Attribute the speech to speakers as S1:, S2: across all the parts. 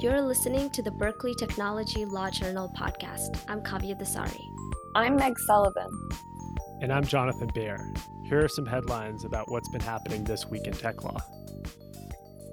S1: You're listening to the Berkeley Technology Law Journal podcast. I'm Kavya Dasari.
S2: I'm Meg Sullivan.
S3: And I'm Jonathan Baer. Here are some headlines about what's been happening this week in tech law.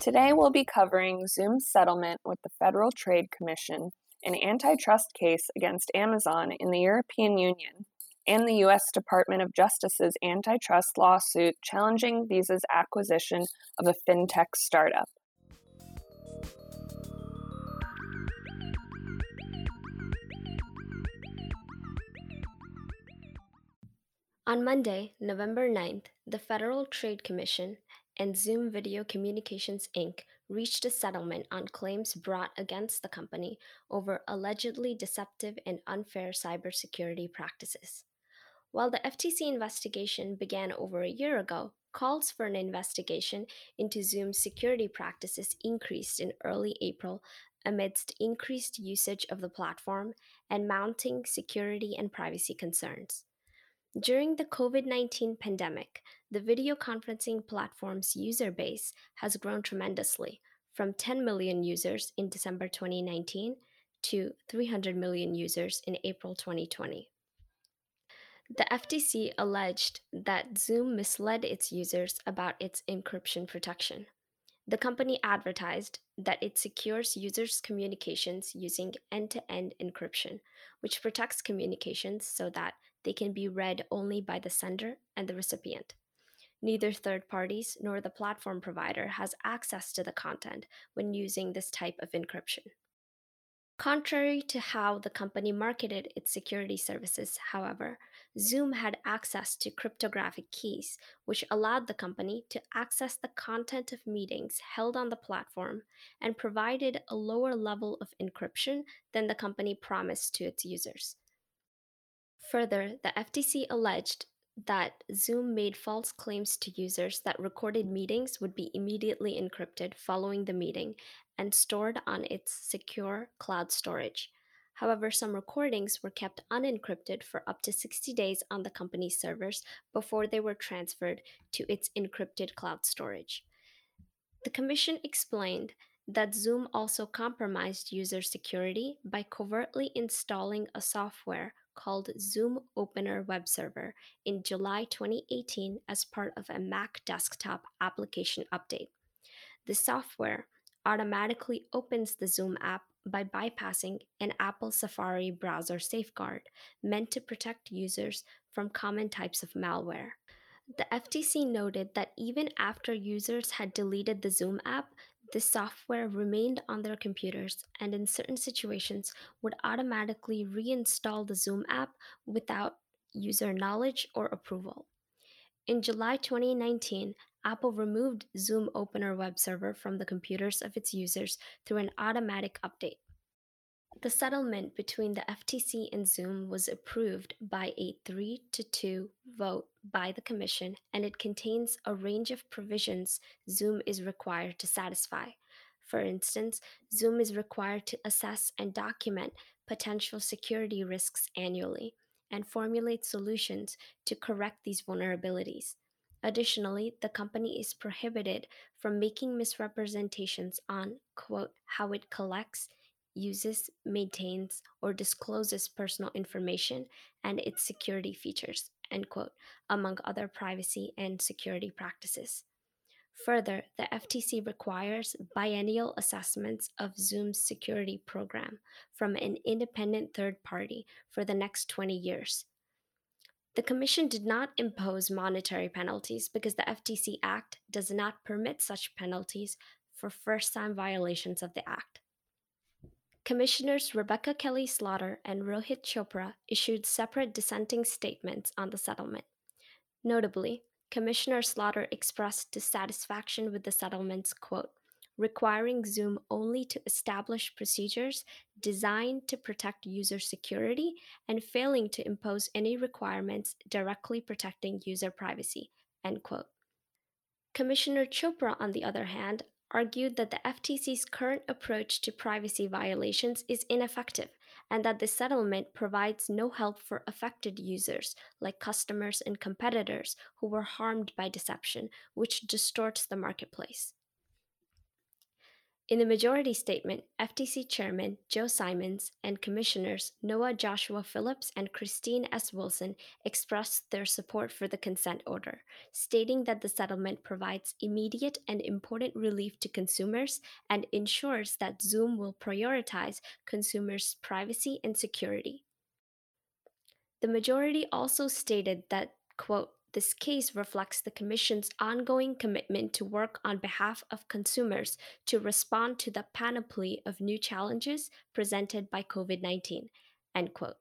S2: Today we'll be covering Zoom's settlement with the Federal Trade Commission, an antitrust case against Amazon in the European Union, and the U.S. Department of Justice's antitrust lawsuit challenging Visa's acquisition of a fintech startup.
S1: On Monday, November 9th, the Federal Trade Commission and Zoom Video Communications Inc. reached a settlement on claims brought against the company over allegedly deceptive and unfair cybersecurity practices. While the FTC investigation began over a year ago, calls for an investigation into Zoom's security practices increased in early April amidst increased usage of the platform and mounting security and privacy concerns. During the COVID 19 pandemic, the video conferencing platform's user base has grown tremendously from 10 million users in December 2019 to 300 million users in April 2020. The FTC alleged that Zoom misled its users about its encryption protection. The company advertised that it secures users' communications using end to end encryption, which protects communications so that they can be read only by the sender and the recipient. Neither third parties nor the platform provider has access to the content when using this type of encryption. Contrary to how the company marketed its security services, however, Zoom had access to cryptographic keys, which allowed the company to access the content of meetings held on the platform and provided a lower level of encryption than the company promised to its users. Further, the FTC alleged that Zoom made false claims to users that recorded meetings would be immediately encrypted following the meeting and stored on its secure cloud storage. However, some recordings were kept unencrypted for up to 60 days on the company's servers before they were transferred to its encrypted cloud storage. The Commission explained that Zoom also compromised user security by covertly installing a software called Zoom Opener Web Server in July 2018 as part of a Mac desktop application update. The software automatically opens the Zoom app by bypassing an Apple Safari browser safeguard meant to protect users from common types of malware. The FTC noted that even after users had deleted the Zoom app, the software remained on their computers and, in certain situations, would automatically reinstall the Zoom app without user knowledge or approval. In July 2019, Apple removed Zoom Opener web server from the computers of its users through an automatic update. The settlement between the FTC and Zoom was approved by a 3 to 2 vote by the Commission, and it contains a range of provisions Zoom is required to satisfy. For instance, Zoom is required to assess and document potential security risks annually and formulate solutions to correct these vulnerabilities. Additionally, the company is prohibited from making misrepresentations on, quote, how it collects, uses, maintains, or discloses personal information and its security features, end quote, among other privacy and security practices. Further, the FTC requires biennial assessments of Zoom's security program from an independent third party for the next 20 years. The Commission did not impose monetary penalties because the FTC Act does not permit such penalties for first time violations of the Act. Commissioners Rebecca Kelly Slaughter and Rohit Chopra issued separate dissenting statements on the settlement. Notably, Commissioner Slaughter expressed dissatisfaction with the settlement's quote, requiring Zoom only to establish procedures designed to protect user security and failing to impose any requirements directly protecting user privacy, end quote. Commissioner Chopra, on the other hand, argued that the FTC's current approach to privacy violations is ineffective and that the settlement provides no help for affected users, like customers and competitors who were harmed by deception, which distorts the marketplace. In the majority statement, FTC Chairman Joe Simons and Commissioners Noah Joshua Phillips and Christine S. Wilson expressed their support for the consent order, stating that the settlement provides immediate and important relief to consumers and ensures that Zoom will prioritize consumers' privacy and security. The majority also stated that, quote, this case reflects the Commission's ongoing commitment to work on behalf of consumers to respond to the panoply of new challenges presented by COVID 19. End quote.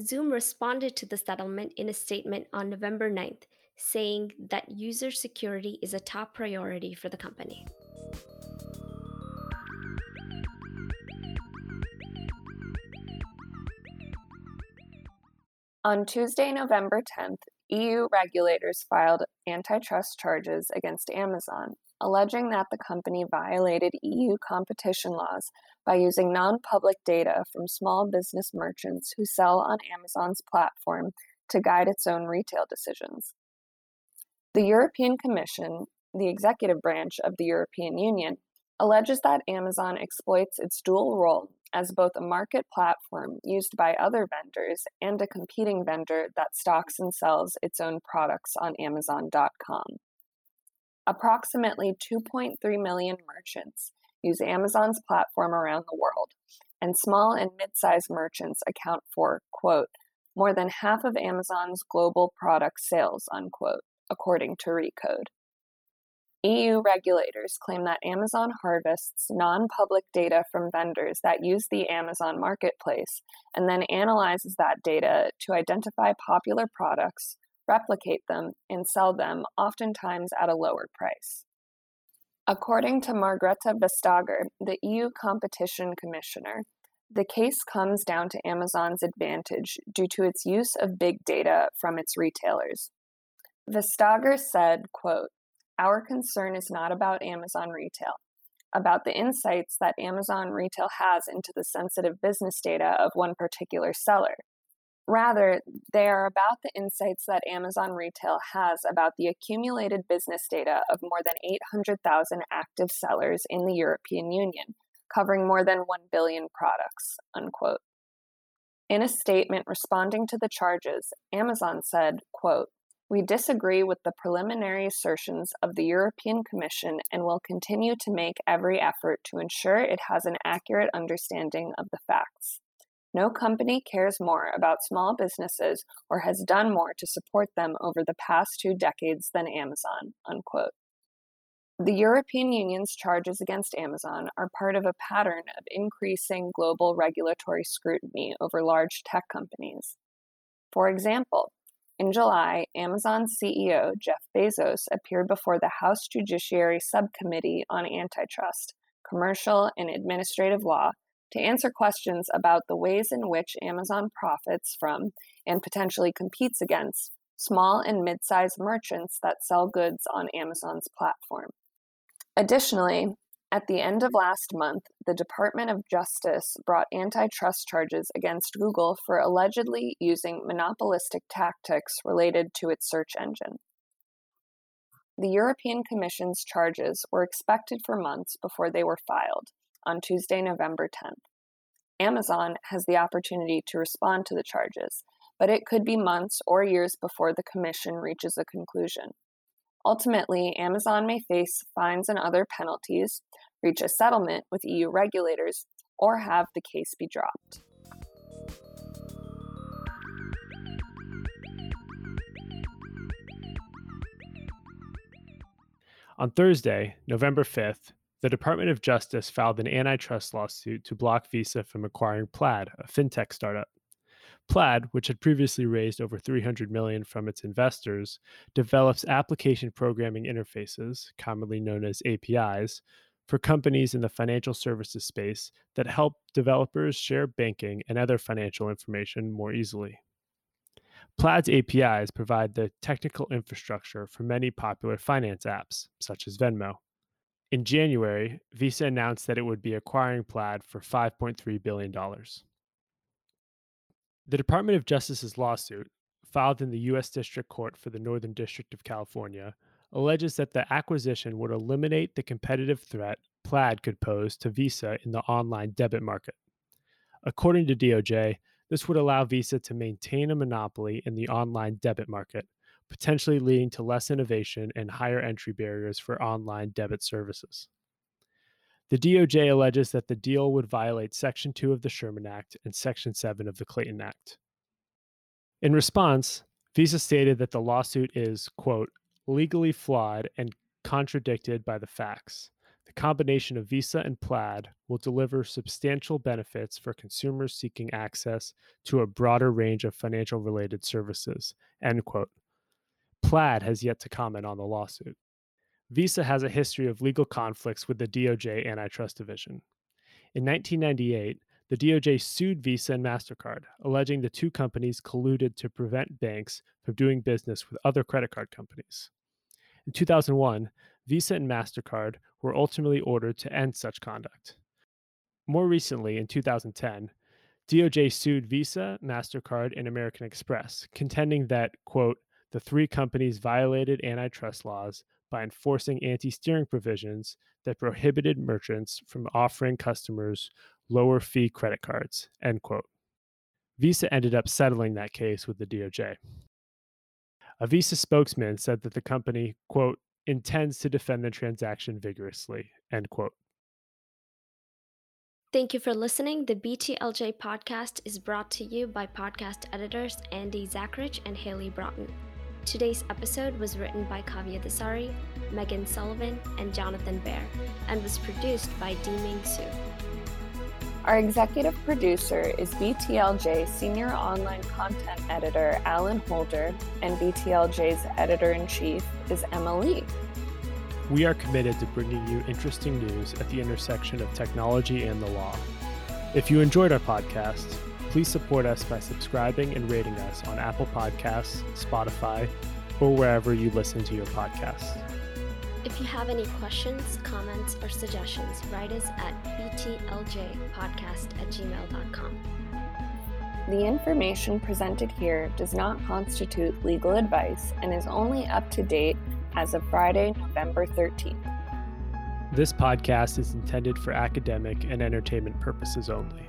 S1: Zoom responded to the settlement in a statement on November 9th, saying that user security is a top priority for the company.
S2: On Tuesday, November 10th, EU regulators filed antitrust charges against Amazon, alleging that the company violated EU competition laws by using non public data from small business merchants who sell on Amazon's platform to guide its own retail decisions. The European Commission, the executive branch of the European Union, alleges that Amazon exploits its dual role as both a market platform used by other vendors and a competing vendor that stocks and sells its own products on Amazon.com. Approximately 2.3 million merchants use Amazon's platform around the world, and small and mid sized merchants account for, quote, more than half of Amazon's global product sales, unquote, according to Recode. EU regulators claim that Amazon harvests non public data from vendors that use the Amazon marketplace and then analyzes that data to identify popular products, replicate them, and sell them, oftentimes at a lower price. According to Margrethe Vestager, the EU Competition Commissioner, the case comes down to Amazon's advantage due to its use of big data from its retailers. Vestager said, quote, our concern is not about Amazon retail, about the insights that Amazon retail has into the sensitive business data of one particular seller. Rather, they are about the insights that Amazon retail has about the accumulated business data of more than 800,000 active sellers in the European Union, covering more than 1 billion products. Unquote. In a statement responding to the charges, Amazon said, quote, we disagree with the preliminary assertions of the European Commission and will continue to make every effort to ensure it has an accurate understanding of the facts. No company cares more about small businesses or has done more to support them over the past two decades than Amazon. Unquote. The European Union's charges against Amazon are part of a pattern of increasing global regulatory scrutiny over large tech companies. For example, in July, Amazon CEO Jeff Bezos appeared before the House Judiciary Subcommittee on Antitrust, Commercial, and Administrative Law to answer questions about the ways in which Amazon profits from and potentially competes against small and mid sized merchants that sell goods on Amazon's platform. Additionally, at the end of last month, the Department of Justice brought antitrust charges against Google for allegedly using monopolistic tactics related to its search engine. The European Commission's charges were expected for months before they were filed on Tuesday, November 10th. Amazon has the opportunity to respond to the charges, but it could be months or years before the Commission reaches a conclusion. Ultimately, Amazon may face fines and other penalties, reach a settlement with EU regulators, or have the case be dropped.
S3: On Thursday, November 5th, the Department of Justice filed an antitrust lawsuit to block Visa from acquiring Plaid, a fintech startup. Plaid, which had previously raised over 300 million from its investors, develops application programming interfaces, commonly known as APIs, for companies in the financial services space that help developers share banking and other financial information more easily. Plaid's APIs provide the technical infrastructure for many popular finance apps, such as Venmo. In January, Visa announced that it would be acquiring Plaid for $5.3 billion. The Department of Justice's lawsuit, filed in the U.S. District Court for the Northern District of California, alleges that the acquisition would eliminate the competitive threat Plaid could pose to Visa in the online debit market. According to DOJ, this would allow Visa to maintain a monopoly in the online debit market, potentially leading to less innovation and higher entry barriers for online debit services. The DOJ alleges that the deal would violate Section 2 of the Sherman Act and Section 7 of the Clayton Act. In response, Visa stated that the lawsuit is, quote, legally flawed and contradicted by the facts. The combination of Visa and Plaid will deliver substantial benefits for consumers seeking access to a broader range of financial related services. End quote. Plaid has yet to comment on the lawsuit. Visa has a history of legal conflicts with the DOJ Antitrust Division. In 1998, the DOJ sued Visa and MasterCard, alleging the two companies colluded to prevent banks from doing business with other credit card companies. In 2001, Visa and MasterCard were ultimately ordered to end such conduct. More recently, in 2010, DOJ sued Visa, MasterCard, and American Express, contending that, quote, the three companies violated antitrust laws by enforcing anti steering provisions that prohibited merchants from offering customers lower fee credit cards. End quote. Visa ended up settling that case with the DOJ. A Visa spokesman said that the company, quote, intends to defend the transaction vigorously, end quote.
S1: Thank you for listening. The BTLJ podcast is brought to you by podcast editors Andy Zachrich and Haley Broughton. Today's episode was written by Kavya Dasari, Megan Sullivan, and Jonathan Baer, and was produced by Ming Su.
S2: Our executive producer is BTLJ Senior Online Content Editor Alan Holder, and BTLJ's Editor in Chief is Emma Lee.
S3: We are committed to bringing you interesting news at the intersection of technology and the law. If you enjoyed our podcast, please support us by subscribing and rating us on Apple Podcasts, Spotify, or wherever you listen to your podcasts.
S1: If you have any questions, comments, or suggestions, write us at btljpodcast at gmail.com.
S2: The information presented here does not constitute legal advice and is only up to date as of Friday, November 13th.
S3: This podcast is intended for academic and entertainment purposes only.